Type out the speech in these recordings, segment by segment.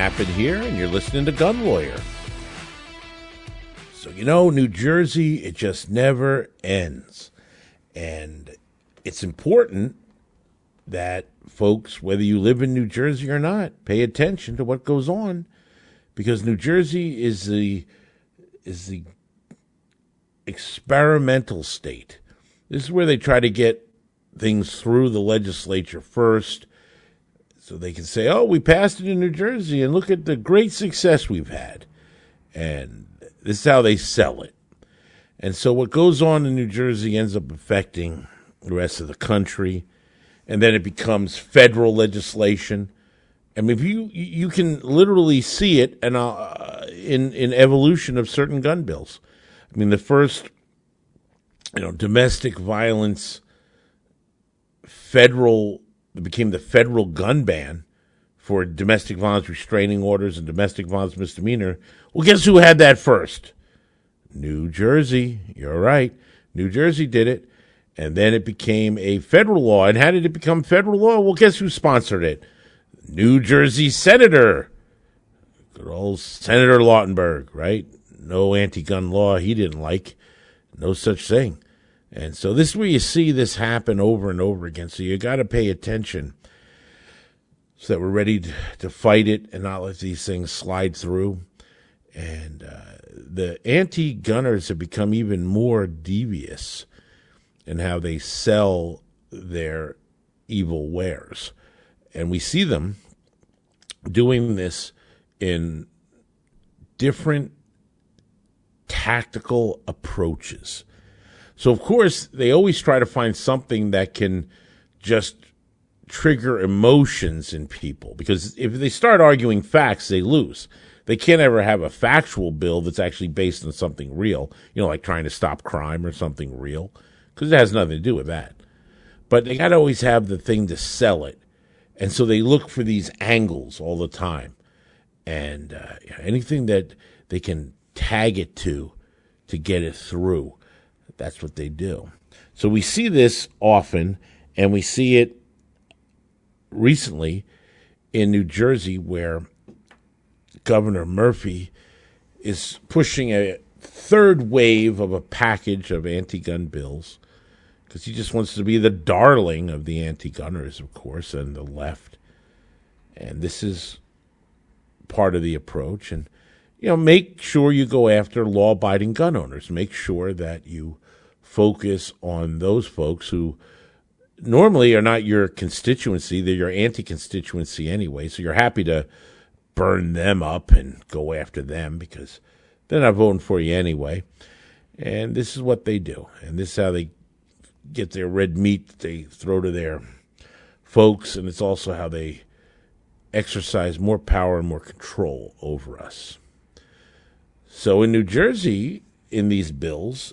Hey, Evan Nappen here, and you're listening to Gun Lawyer. So, you know, New Jersey, it just never ends. And it's important that folks, whether you live in New Jersey or not, pay attention to what goes on because New Jersey is the is the experimental state. This is where they try to get things through the legislature first so they can say, "Oh, we passed it in New Jersey and look at the great success we've had." And this is how they sell it. And so what goes on in New Jersey ends up affecting the rest of the country, and then it becomes federal legislation. I mean, if you you can literally see it and uh, in in evolution of certain gun bills. I mean, the first, you know, domestic violence federal became the federal gun ban for domestic violence restraining orders and domestic violence misdemeanor. Well, guess who had that first? New Jersey. You're right. New Jersey did it. And then it became a federal law. And how did it become federal law? Well, guess who sponsored it? New Jersey Senator. Good old Senator Lautenberg, right? No anti gun law he didn't like. No such thing. And so this is where you see this happen over and over again. So you got to pay attention so that we're ready to, fight it and not let these things slide through. And uh, the anti gunners have become even more devious in how they sell their evil wares. And we see them doing this in different tactical approaches. So, of course, they always try to find something that can just trigger emotions in people because if they start arguing facts, they lose. They can't ever have a factual bill that's actually based on something real, you know, like trying to stop crime or something real, because it has nothing to do with that. But they got to always have the thing to sell it. And so they look for these angles all the time. And uh, anything that they can tag it to to get it through. That's what they do. So we see this often, and we see it recently in New Jersey where Governor Murphy is pushing a third wave of a package of anti gun bills because he just wants to be the darling of the anti gunners, of course, and the left. And this is part of the approach. And, you know, make sure you go after law abiding gun owners. Make sure that you focus on those folks who normally are not your constituency, they're your anti constituency anyway. So you're happy to burn them up and go after them because they're not voting for you anyway. And this is what they do. And this is how they get their red meat that they throw to their folks. And it's also how they exercise more power and more control over us. So in New Jersey, in these bills,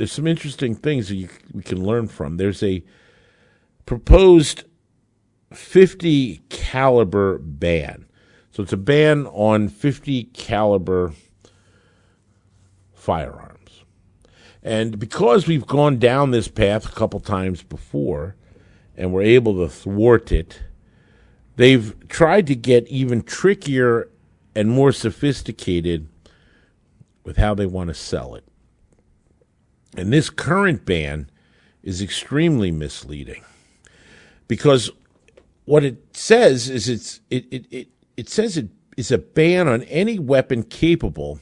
there's some interesting things that you, we can learn from. There's a proposed 50 caliber ban. So it's a ban on 50 caliber firearms. And because we've gone down this path a couple times before and we're able to thwart it, they've tried to get even trickier and more sophisticated with how they want to sell it. And this current ban is extremely misleading because what it says is it's it it it, it says it is a ban on any weapon capable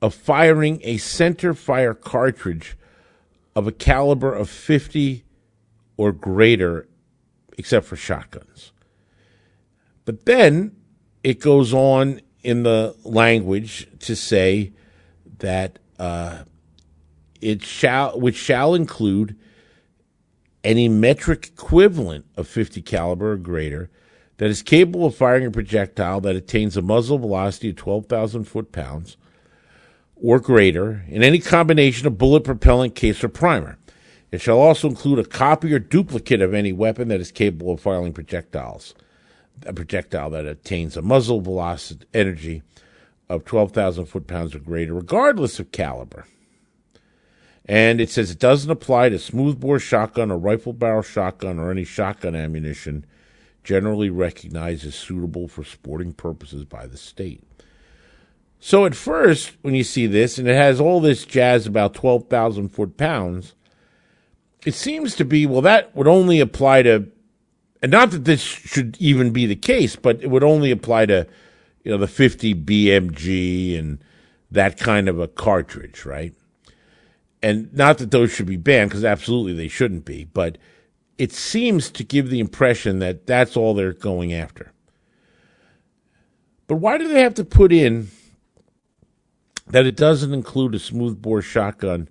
of firing a center fire cartridge of a caliber of 50 or greater except for shotguns. But then it goes on in the language to say that uh, it shall which shall include any metric equivalent of 50 caliber or greater that is capable of firing a projectile that attains a muzzle velocity of 12,000 foot pounds or greater in any combination of bullet propellant case or primer. It shall also include a copy or duplicate of any weapon that is capable of firing projectiles, a projectile that attains a muzzle velocity energy of 12,000 foot pounds or greater, regardless of caliber. And it says it doesn't apply to smoothbore shotgun or rifle barrel shotgun or any shotgun ammunition generally recognized as suitable for sporting purposes by the state. So at first, when you see this, and it has all this jazz about 12,000 foot pounds, it seems to be, well, that would only apply to, and not that this should even be the case, but it would only apply to, you know, the 50 BMG and that kind of a cartridge, right? And not that those should be banned, because absolutely they shouldn't be, but it seems to give the impression that that's all they're going after. But why do they have to put in that it doesn't include a smoothbore shotgun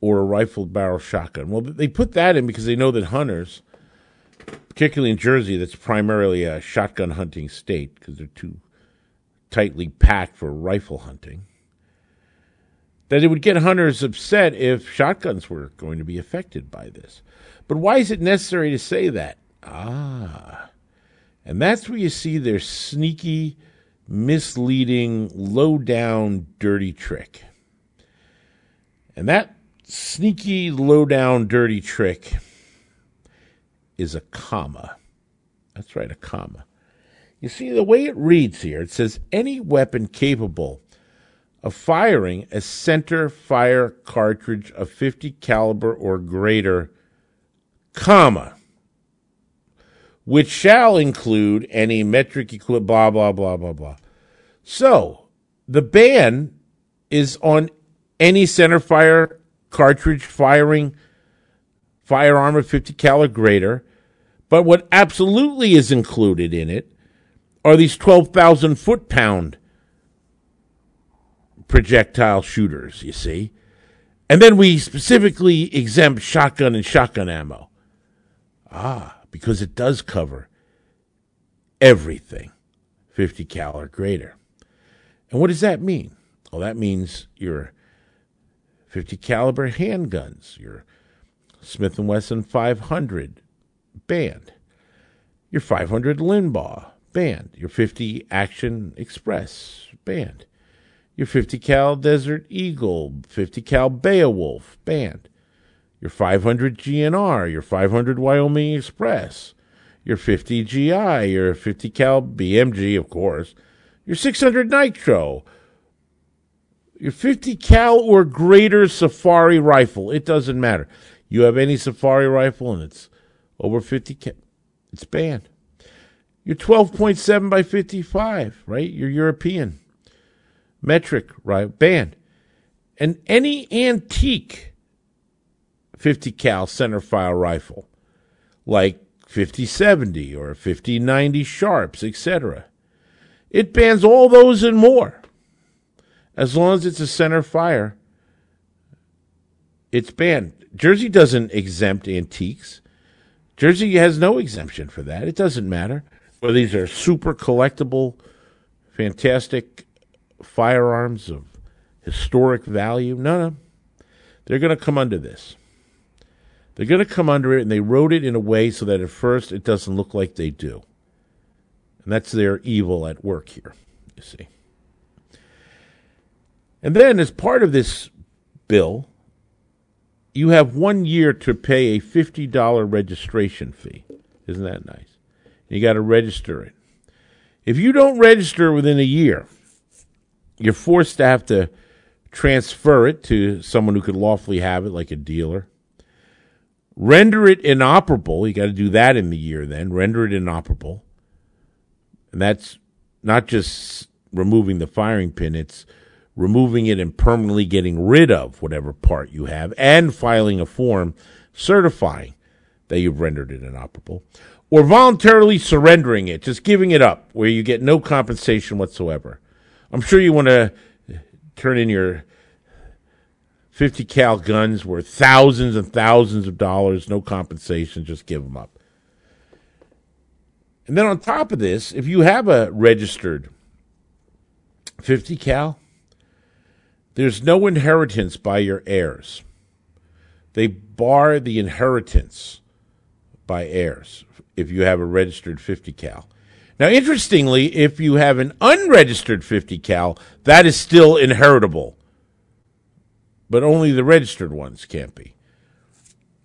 or a rifled barrel shotgun? Well, they put that in because they know that hunters, particularly in Jersey, that's primarily a shotgun hunting state because they're too tightly packed for rifle hunting that it would get hunters upset if shotguns were going to be affected by this. But why is it necessary to say that? Ah. And that's where you see their sneaky, misleading, low down, dirty trick. And that sneaky, low down, dirty trick is a comma. That's right, a comma. You see, the way it reads here, it says any weapon capable of firing a center fire cartridge of 50 caliber or greater, comma, which shall include any metric equivalent, blah, blah, blah, blah, blah. So the ban is on any center fire cartridge firing firearm of 50 cal or greater. But what absolutely is included in it are these 12,000 foot pound projectile shooters, you see. And then we specifically exempt shotgun and shotgun ammo. Ah, because it does cover everything 50 cal or greater. And what does that mean? Well, that means your 50 caliber handguns, your Smith & Wesson 500 banned, your 500 Linebaugh banned, your 50 Action Express banned, your 50 cal Desert Eagle, 50 cal Beowulf banned, your 500 GNR, your 500 Wyoming Express, your 50 GI, your 50 cal BMG, of course, your 600 Nitro, your 50 cal or greater Safari rifle. It doesn't matter. You have any Safari rifle and it's over 50 cal, it's banned. Your 12.7 by 55, right? Your European metric right banned, and any antique 50 cal center fire rifle, like 5070 or 5090 sharps, etc. It bans all those and more. As long as it's a center fire, it's banned. Jersey doesn't exempt antiques. Jersey has no exemption for that. It doesn't matter whether these are super collectible, fantastic firearms of historic value. No, no. They're going to come under this. They're going to come under it, and they wrote it in a way so that at first it doesn't look like they do. And that's their evil at work here, you see. And then, as part of this bill, you have one year to pay a $50 registration fee. Isn't that nice? You got to register it. If you don't register within a year, you're forced to have to transfer it to someone who could lawfully have it, like a dealer. Render it inoperable. You got to do that in the year then. Render it inoperable. And that's not just removing the firing pin, it's removing it and permanently getting rid of whatever part you have and filing a form certifying that you've rendered it inoperable. Or voluntarily surrendering it, just giving it up, where you get no compensation whatsoever. I'm sure you want to turn in your 50 cal guns worth thousands and thousands of dollars, no compensation, just give them up. And then on top of this, if you have a registered 50 cal, there's no inheritance by your heirs. They bar the inheritance by heirs if you have a registered 50 cal. Now, interestingly, if you have an unregistered 50 cal, that is still inheritable, but only the registered ones can't be.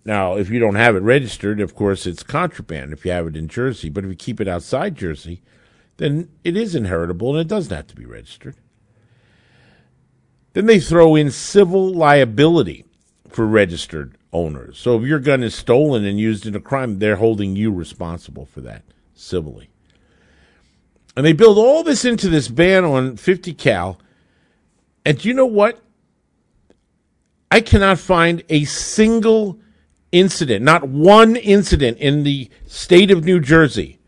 Now, if you don't have it registered, of course, it's contraband if you have it in Jersey. But if you keep it outside Jersey, then it is inheritable and it doesn't have to be registered. Then they throw in civil liability for registered owners. So if your gun is stolen and used in a crime, they're holding you responsible for that civilly. And they build all this into this ban on 50 cal. And do you know what? I cannot find a single incident, not one incident in the state of New Jersey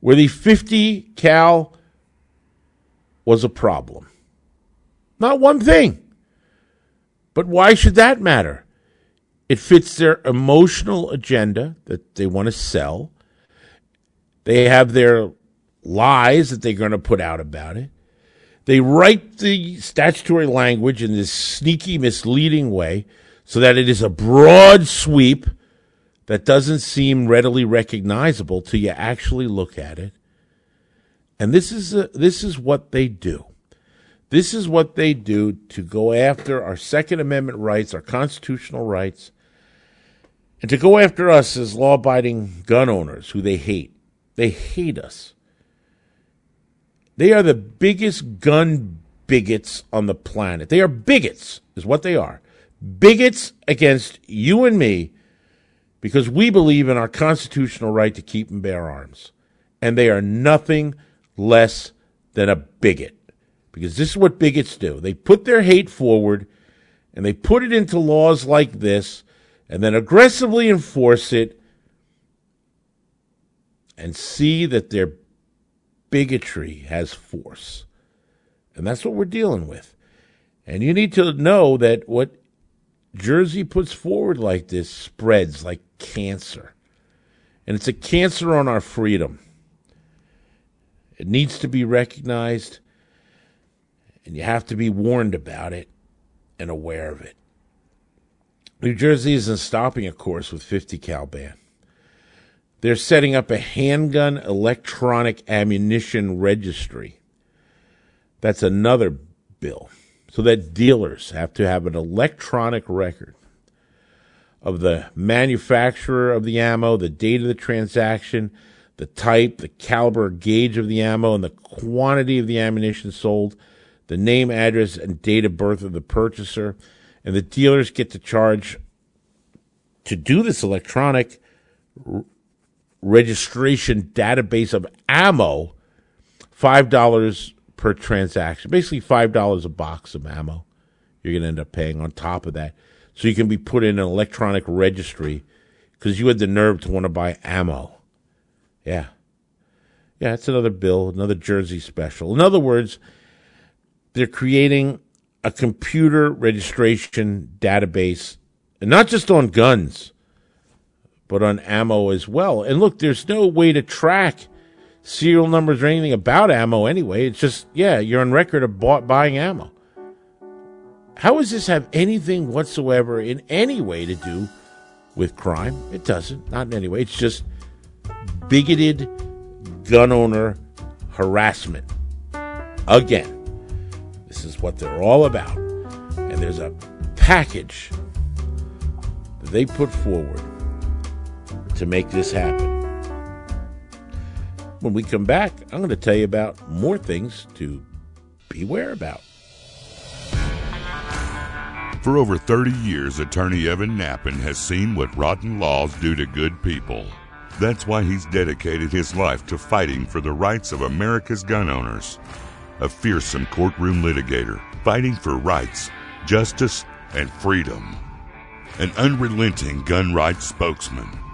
where the 50 cal was a problem. Not one thing. But why should that matter? It fits their emotional agenda that they want to sell. They have their lies that they're going to put out about it. They write the statutory language in this sneaky, misleading way so that it is a broad sweep that doesn't seem readily recognizable till you actually look at it. And this is a, this is what they do. This is what they do to go after our Second Amendment rights, our constitutional rights, and to go after us as law abiding gun owners who they hate. They hate us. They are the biggest gun bigots on the planet. They are bigots, is what they are. Bigots against you and me because we believe in our constitutional right to keep and bear arms. And they are nothing less than a bigot because this is what bigots do. They put their hate forward and they put it into laws like this and then aggressively enforce it and see that their bigotry has force. And that's what we're dealing with. And you need to know that what Jersey puts forward like this spreads like cancer. And it's a cancer on our freedom. It needs to be recognized and you have to be warned about it and aware of it. New Jersey isn't stopping, of course, with 50 cal ban. They're setting up a handgun electronic ammunition registry. That's another bill. So that dealers have to have an electronic record of the manufacturer of the ammo, the date of the transaction, the type, the caliber, gauge of the ammo, and the quantity of the ammunition sold the name, address, and date of birth of the purchaser, and the dealers get to charge to do this electronic registration database of ammo five dollars per transaction. Basically, five dollars a box of ammo. You're going to end up paying on top of that, so you can be put in an electronic registry because you had the nerve to want to buy ammo. Yeah, yeah, it's another bill, another Jersey special. In other words they're creating a computer registration database, and not just on guns, but on ammo as well. And look, there's no way to track serial numbers or anything about ammo anyway. It's just, yeah, you're on record of bought, buying ammo. How does this have anything whatsoever in any way to do with crime? It doesn't, not in any way. It's just bigoted gun owner harassment. Again. This is what they're all about. And there's a package that they put forward to make this happen. When we come back, I'm going to tell you about more things to beware about. For over 30 years, attorney Evan Nappen has seen what rotten laws do to good people. That's why he's dedicated his life to fighting for the rights of America's gun owners a fearsome courtroom litigator fighting for rights, justice, and freedom. An unrelenting gun rights spokesman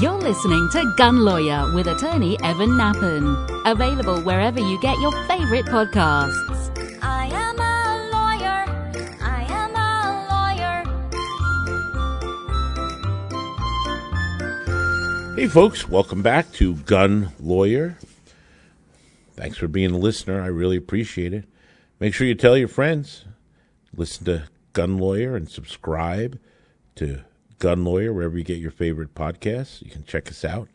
You're listening to Gun Lawyer with attorney Evan Nappen. Available wherever you get your favorite podcasts. I am a lawyer. I am a lawyer. Hey, folks, welcome back to Gun Lawyer. Thanks for being a listener. I really appreciate it. Make sure you tell your friends. Listen to Gun Lawyer and subscribe to Gun Lawyer wherever you get your favorite podcasts. You can check us out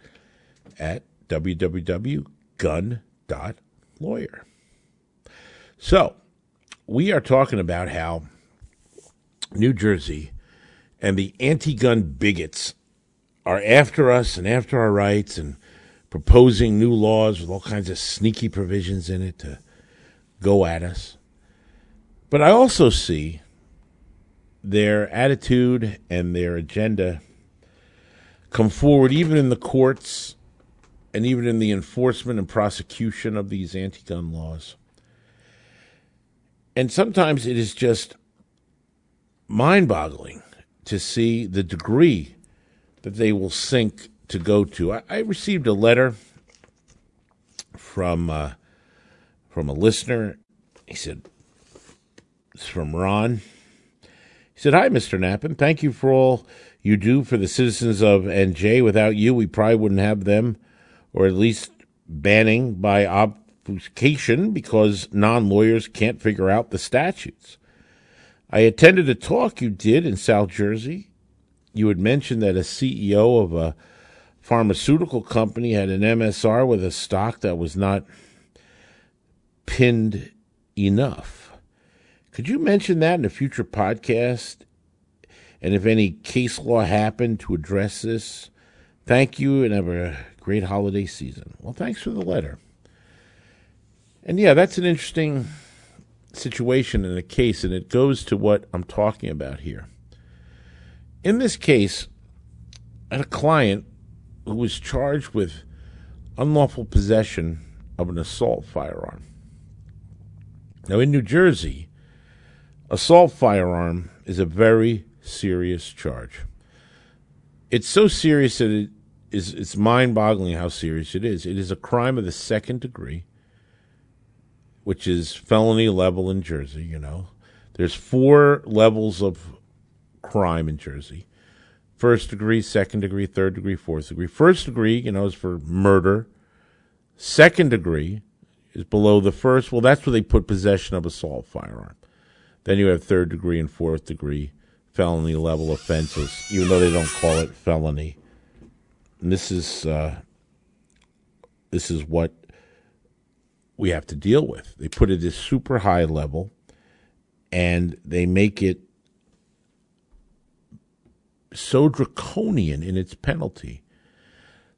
at www.gun.lawyer. So, we are talking about how New Jersey and the anti gun bigots are after us and after our rights and proposing new laws with all kinds of sneaky provisions in it to go at us. But I also see their attitude and their agenda come forward even in the courts and even in the enforcement and prosecution of these anti gun laws. And sometimes it is just mind boggling to see the degree that they will sink to go to. I, I received a letter from uh, from a listener. He said, "It's from Ron." Said, "Hi, Mister Nappen. Thank you for all you do for the citizens of NJ. Without you, we probably wouldn't have them, or at least banning by obfuscation because non-lawyers can't figure out the statutes." I attended a talk you did in South Jersey. You had mentioned that a CEO of a pharmaceutical company had an MSR with a stock that was not pinned enough. Could you mention that in a future podcast? And if any case law happened to address this? Thank you and have a great holiday season. Well, thanks for the letter. And yeah, that's an interesting situation in a case, and it goes to what I'm talking about here. In this case, I had a client who was charged with unlawful possession of an assault firearm. Now, in New Jersey, assault firearm is a very serious charge. It's so serious that it is it's mind-boggling how serious it is. It is a crime of the second degree, which is felony level in Jersey, you know. There's four levels of crime in Jersey first degree, second degree, third degree, fourth degree. First degree, you know, is for murder. Second degree is below the first. Well, that's where they put possession of assault firearm. Then you have third degree and fourth degree felony level offenses, even though they don't call it felony. And this is uh, this is what we have to deal with. They put it at super high level, and they make it so draconian in its penalty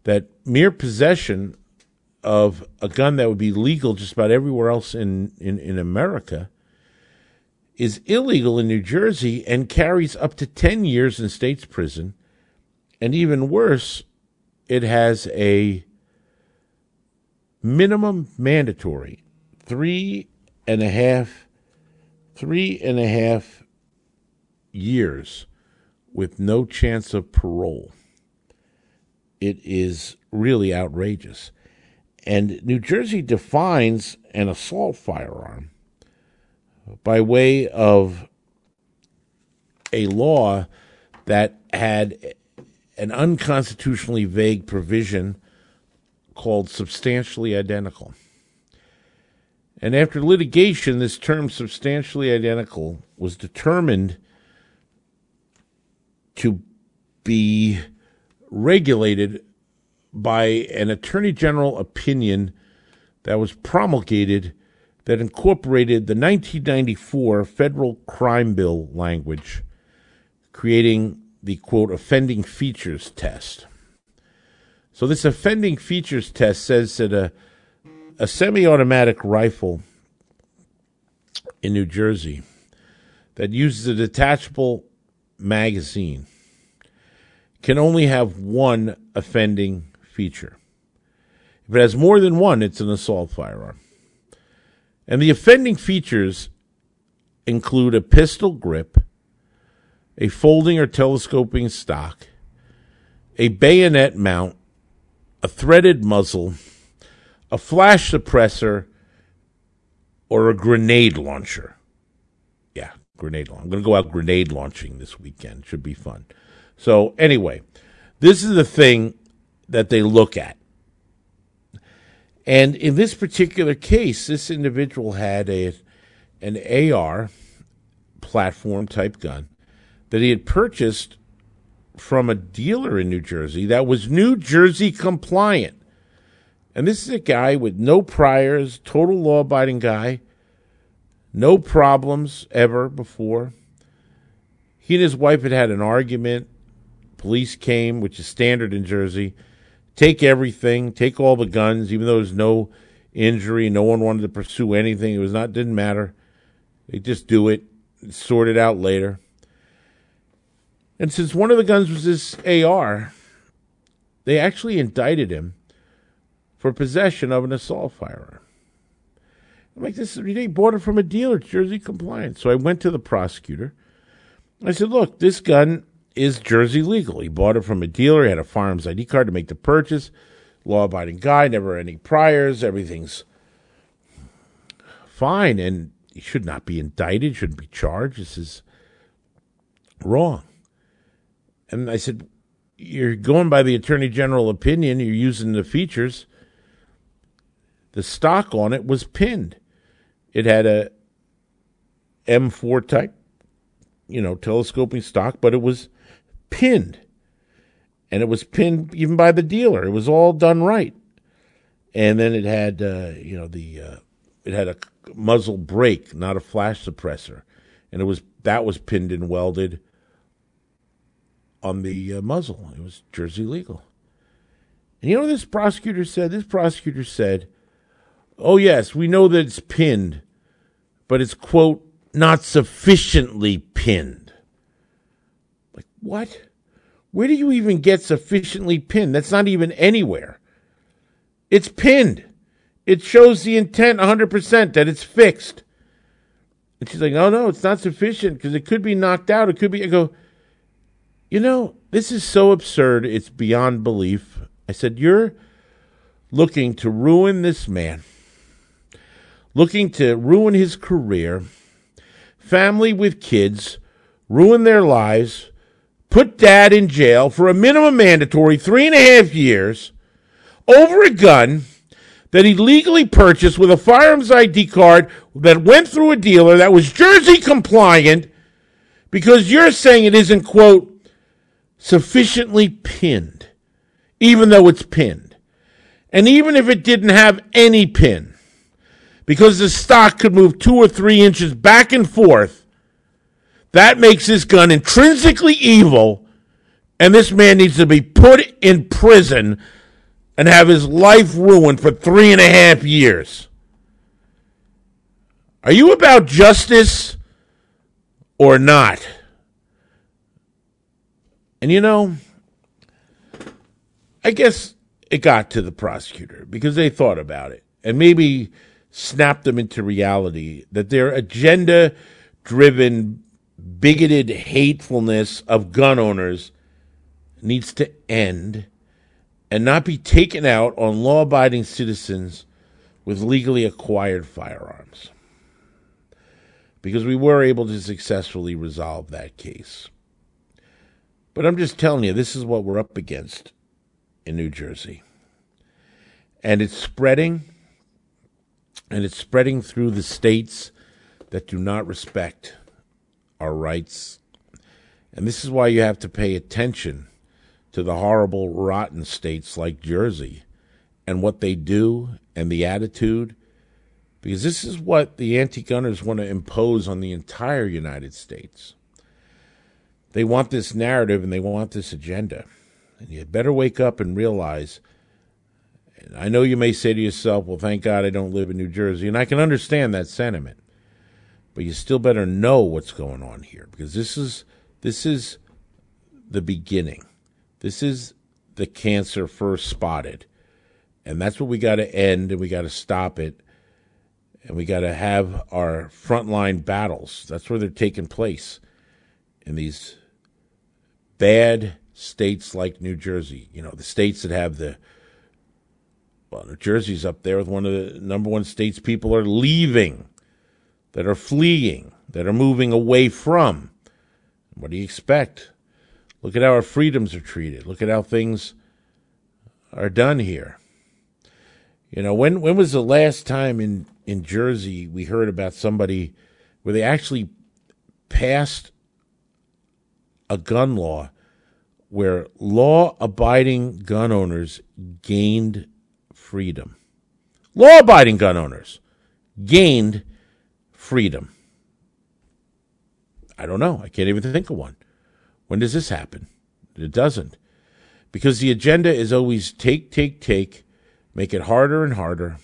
that mere possession of a gun that would be legal just about everywhere else in, in, in America is illegal in New Jersey and carries up to 10 years in state's prison. And even worse, it has a minimum mandatory three and a half, three and a half years with no chance of parole. It is really outrageous. And New Jersey defines an assault firearm by way of a law that had an unconstitutionally vague provision called substantially identical. And after litigation, this term substantially identical was determined to be regulated by an attorney general opinion that was promulgated that incorporated the 1994 federal crime bill language, creating the quote offending features test. So, this offending features test says that a, a semi automatic rifle in New Jersey that uses a detachable magazine can only have one offending feature. If it has more than one, it's an assault firearm. And the offending features include a pistol grip, a folding or telescoping stock, a bayonet mount, a threaded muzzle, a flash suppressor, or a grenade launcher. Yeah, grenade launcher. I'm going to go out grenade launching this weekend. Should be fun. So, anyway, this is the thing that they look at. And in this particular case, this individual had a an AR platform type gun that he had purchased from a dealer in New Jersey that was New Jersey compliant. And this is a guy with no priors, total law abiding guy, no problems ever before. He and his wife had had an argument. Police came, which is standard in Jersey. Take everything, take all the guns, even though there's no injury, no one wanted to pursue anything. It was not didn't matter. They just do it, sort it out later. And since one of the guns was this AR, they actually indicted him for possession of an assault firearm. I'm like, this they bought it from a dealer, Jersey compliance. So I went to the prosecutor. I said, look, this gun is Jersey legal. He bought it from a dealer, he had a firearms ID card to make the purchase. Law abiding guy, never any priors, everything's fine, and he should not be indicted, shouldn't be charged. This is wrong. And I said, You're going by the Attorney General opinion, you're using the features. The stock on it was pinned. It had a M4 type, you know, telescoping stock, but it was pinned. And it was pinned even by the dealer. It was all done right. And then it had, uh, you know, the uh, it had a muzzle brake, not a flash suppressor, and it was that was pinned and welded on the uh, muzzle. It was Jersey legal. And you know this prosecutor said? This prosecutor said, "Oh yes, we know that it's pinned, but it's quote not sufficiently pinned." What? Where do you even get sufficiently pinned? That's not even anywhere. It's pinned. It shows the intent 100% that it's fixed. And she's like, oh, no, it's not sufficient because it could be knocked out. It could be. I go, you know, this is so absurd. It's beyond belief. I said, you're looking to ruin this man, looking to ruin his career, family with kids, ruin their lives put dad in jail for a minimum mandatory three and a half years over a gun that he legally purchased with a firearms ID card that went through a dealer that was Jersey compliant because you're saying it isn't, quote, sufficiently pinned, even though it's pinned. And even if it didn't have any pin, because the stock could move two or three inches back and forth, that makes this gun intrinsically evil, and this man needs to be put in prison and have his life ruined for three and a half years. Are you about justice or not? And you know, I guess it got to the prosecutor because they thought about it and maybe snapped them into reality that their agenda driven bigoted hatefulness of gun owners needs to end and not be taken out on law abiding citizens with legally acquired firearms. Because we were able to successfully resolve that case. But I'm just telling you, this is what we're up against in New Jersey. And it's spreading, and it's spreading through the states that do not respect our rights. And this is why you have to pay attention to the horrible, rotten states like Jersey and what they do and the attitude, because this is what the anti gunners want to impose on the entire United States. They want this narrative and they want this agenda. And you better wake up and realize. And I know you may say to yourself, well, thank God I don't live in New Jersey. And I can understand that sentiment but you still better know what's going on here because this is this is the beginning. This is the cancer first spotted, And that's what we got to end, and we got to stop it. And we got to have our frontline battles. That's where they're taking place in these bad states like New Jersey. You know, the states that have the well, New Jersey's up there with one of the number one states people are leaving, that are fleeing, that are moving away from. What do you expect? Look at how our freedoms are treated. Look at how things are done here. You know, when when was the last time in in Jersey we heard about somebody where they actually passed a gun law where law abiding gun owners gained freedom. Law abiding gun owners gained freedom. I don't know. I can't even think of one. When does this happen? It doesn't. Because the agenda is always take, take, take, make it harder and harder,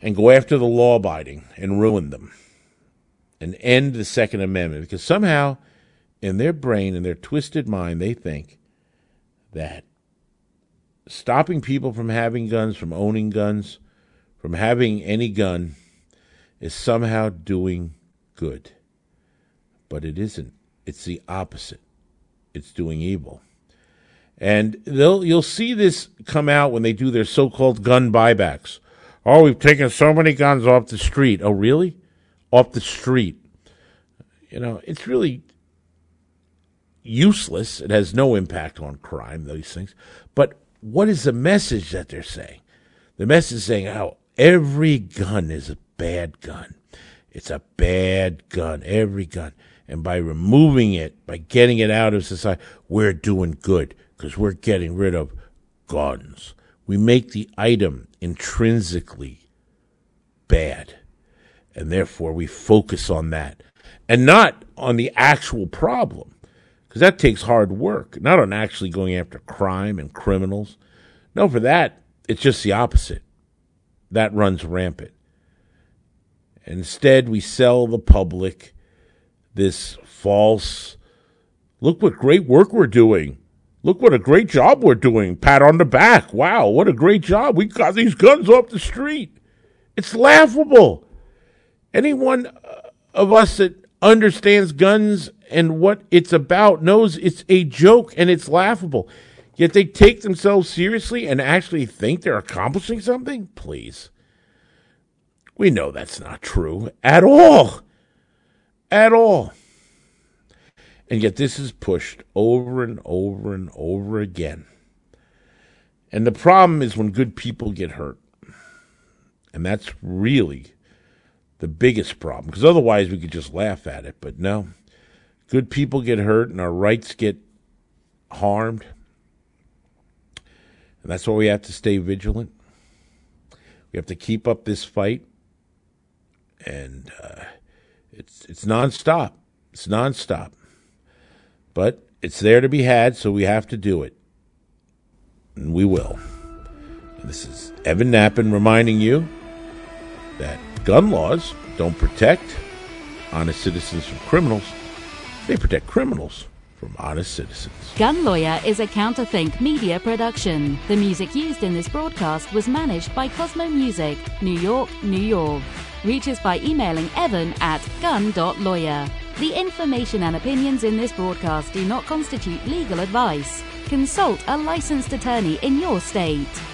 and go after the law abiding and ruin them and end the Second Amendment. Because somehow, in their brain, in their twisted mind, they think that stopping people from having guns, from owning guns, from having any gun is somehow doing good. But it isn't. It's the opposite. It's doing evil. And they'll you'll see this come out when they do their so-called gun buybacks. Oh, we've taken so many guns off the street. Oh, really? Off the street. You know, it's really useless. It has no impact on crime, these things. But what is the message that they're saying? The message is saying how every gun is a bad gun. It's a bad gun, every gun. And by removing it, by getting it out of society, we're doing good because we're getting rid of guns. We make the item intrinsically bad. And therefore, we focus on that and not on the actual problem because that takes hard work, not on actually going after crime and criminals. No, for that, it's just the opposite. That runs rampant. Instead, we sell the public this false look what great work we're doing. Look what a great job we're doing. Pat on the back. Wow, what a great job. We got these guns off the street. It's laughable. Anyone uh, of us that understands guns and what it's about knows it's a joke and it's laughable. Yet they take themselves seriously and actually think they're accomplishing something? Please. We know that's not true at all. At all. And yet this is pushed over and over and over again. And the problem is when good people get hurt. And that's really the biggest problem. Because otherwise we could just laugh at it. But no. Good people get hurt and our rights get harmed. And that's why we have to stay vigilant. We have to keep up this fight. And uh, it's it's nonstop. It's nonstop. But it's there to be had, so we have to do it. And we will. And this is Evan Nappen reminding you that gun laws don't protect honest citizens from criminals. They protect criminals from honest citizens. Gun Lawyer is a Counterthink media production. The music used in this broadcast was managed by Cosmo Music, New York, New York. Reach us by emailing evan at gun.lawyer. The information and opinions in this broadcast do not constitute legal advice. Consult a licensed attorney in your state.